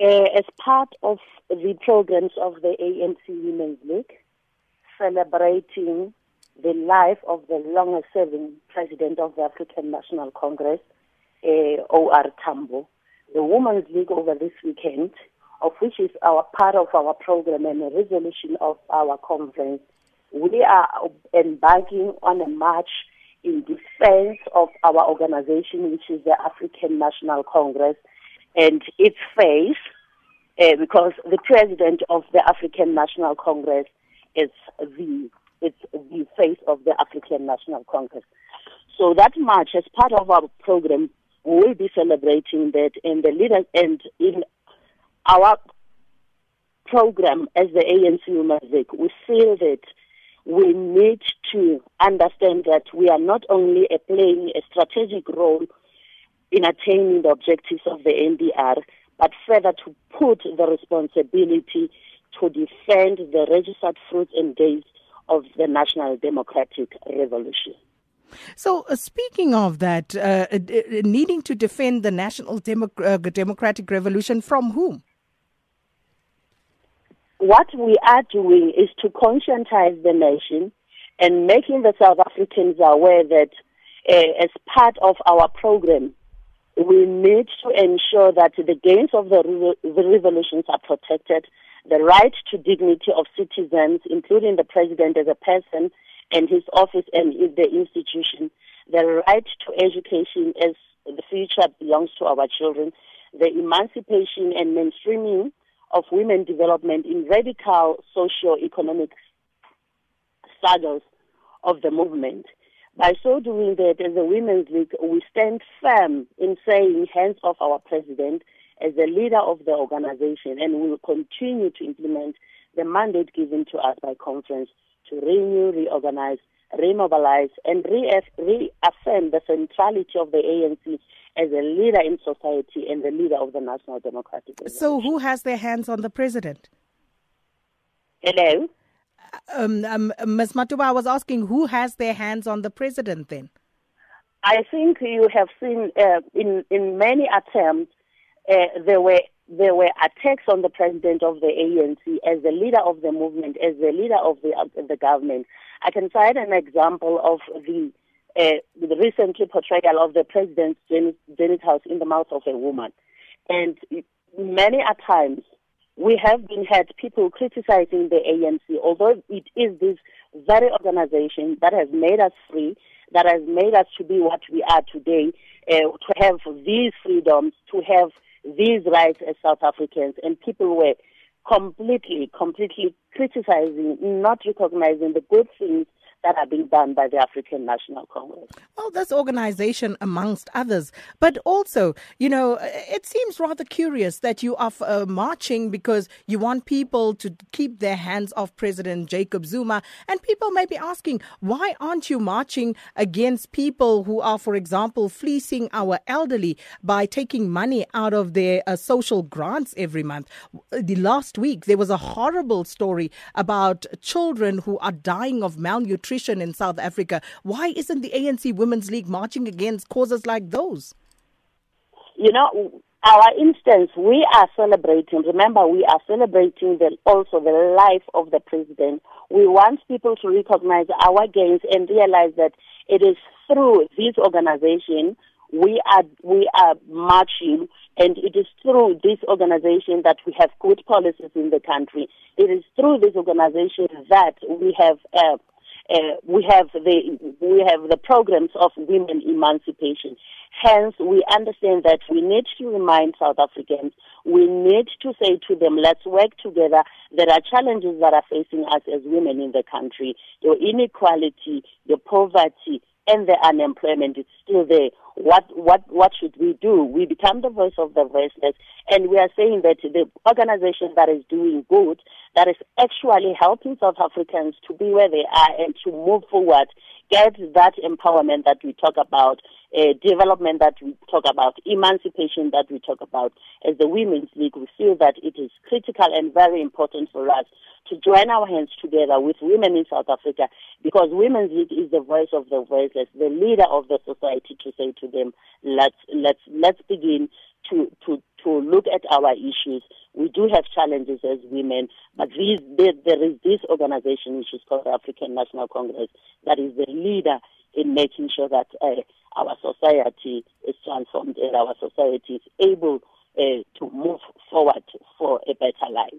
Uh, as part of the programs of the ANC Women's League, celebrating the life of the longest serving president of the African National Congress, uh, O.R. Tambo, the Women's League over this weekend, of which is our part of our program and a resolution of our conference, we are embarking on a march in defense of our organization, which is the African National Congress, and its face, uh, because the president of the African National Congress is the it's the face of the African National Congress. So that march, as part of our program, we will be celebrating that, and the leader and in our program as the ANC League, we feel that we need to understand that we are not only playing a strategic role in attaining the objectives of the NDR, but further to put the responsibility to defend the registered fruits and dates of the National Democratic Revolution. So, uh, speaking of that, uh, uh, needing to defend the National Demo- uh, Democratic Revolution from whom? What we are doing is to conscientize the nation and making the South Africans aware that uh, as part of our program, we need to ensure that the gains of the, re- the revolutions are protected, the right to dignity of citizens, including the president as a person and his office and the institution, the right to education as the future belongs to our children, the emancipation and mainstreaming of women development in radical socio-economic struggles of the movement. By so doing that, as a Women's League, we stand firm in saying hands off our president as the leader of the organization, and we will continue to implement the mandate given to us by conference to renew, reorganize, remobilize, and reaffirm the centrality of the ANC as a leader in society and the leader of the National Democratic. So, who has their hands on the president? Hello? Um, um, Ms. Matuba, I was asking who has their hands on the president then? I think you have seen uh, in, in many attempts uh, there were there were attacks on the president of the ANC as the leader of the movement, as the leader of the the government. I can cite an example of the uh, the recently portrayal of the president's genitals in the mouth of a woman, and many a times we have been had people criticizing the ANC, although it is this very organization that has made us free, that has made us to be what we are today, uh, to have these freedoms, to have these rights as South Africans, and people were completely, completely criticizing, not recognizing the good things that are being done by the African National Congress. Well, this organization, amongst others, but also, you know, it seems rather curious that you are uh, marching because you want people to keep their hands off President Jacob Zuma. And people may be asking, why aren't you marching against people who are, for example, fleecing our elderly by taking money out of their uh, social grants every month? The last week, there was a horrible story about children who are dying of malnutrition nutrition in South Africa. Why isn't the ANC Women's League marching against causes like those? You know, our instance, we are celebrating, remember, we are celebrating the, also the life of the president. We want people to recognize our gains and realize that it is through this organization we are we are marching and it is through this organization that we have good policies in the country. It is through this organization that we have uh, uh, we have the we have the programs of women emancipation. Hence, we understand that we need to remind South Africans, we need to say to them, let's work together. There are challenges that are facing us as women in the country. Your inequality, your poverty, and the unemployment is still there. What what what should we do? We become the voice of the voiceless, and we are saying that the organization that is doing good, that is actually helping South Africans to be where they are and to move forward, get that empowerment that we talk about uh, development that we talk about, emancipation that we talk about, as the Women's League, we feel that it is critical and very important for us to join our hands together with women in South Africa because Women's League is the voice of the voiceless, the leader of the society to say to them, let's, let's, let's begin to, to, to look at our issues. We do have challenges as women, but these, there, there is this organization which is called the African National Congress that is the leader in making sure that uh, our society is transformed and our society is able uh, to move forward for a better life.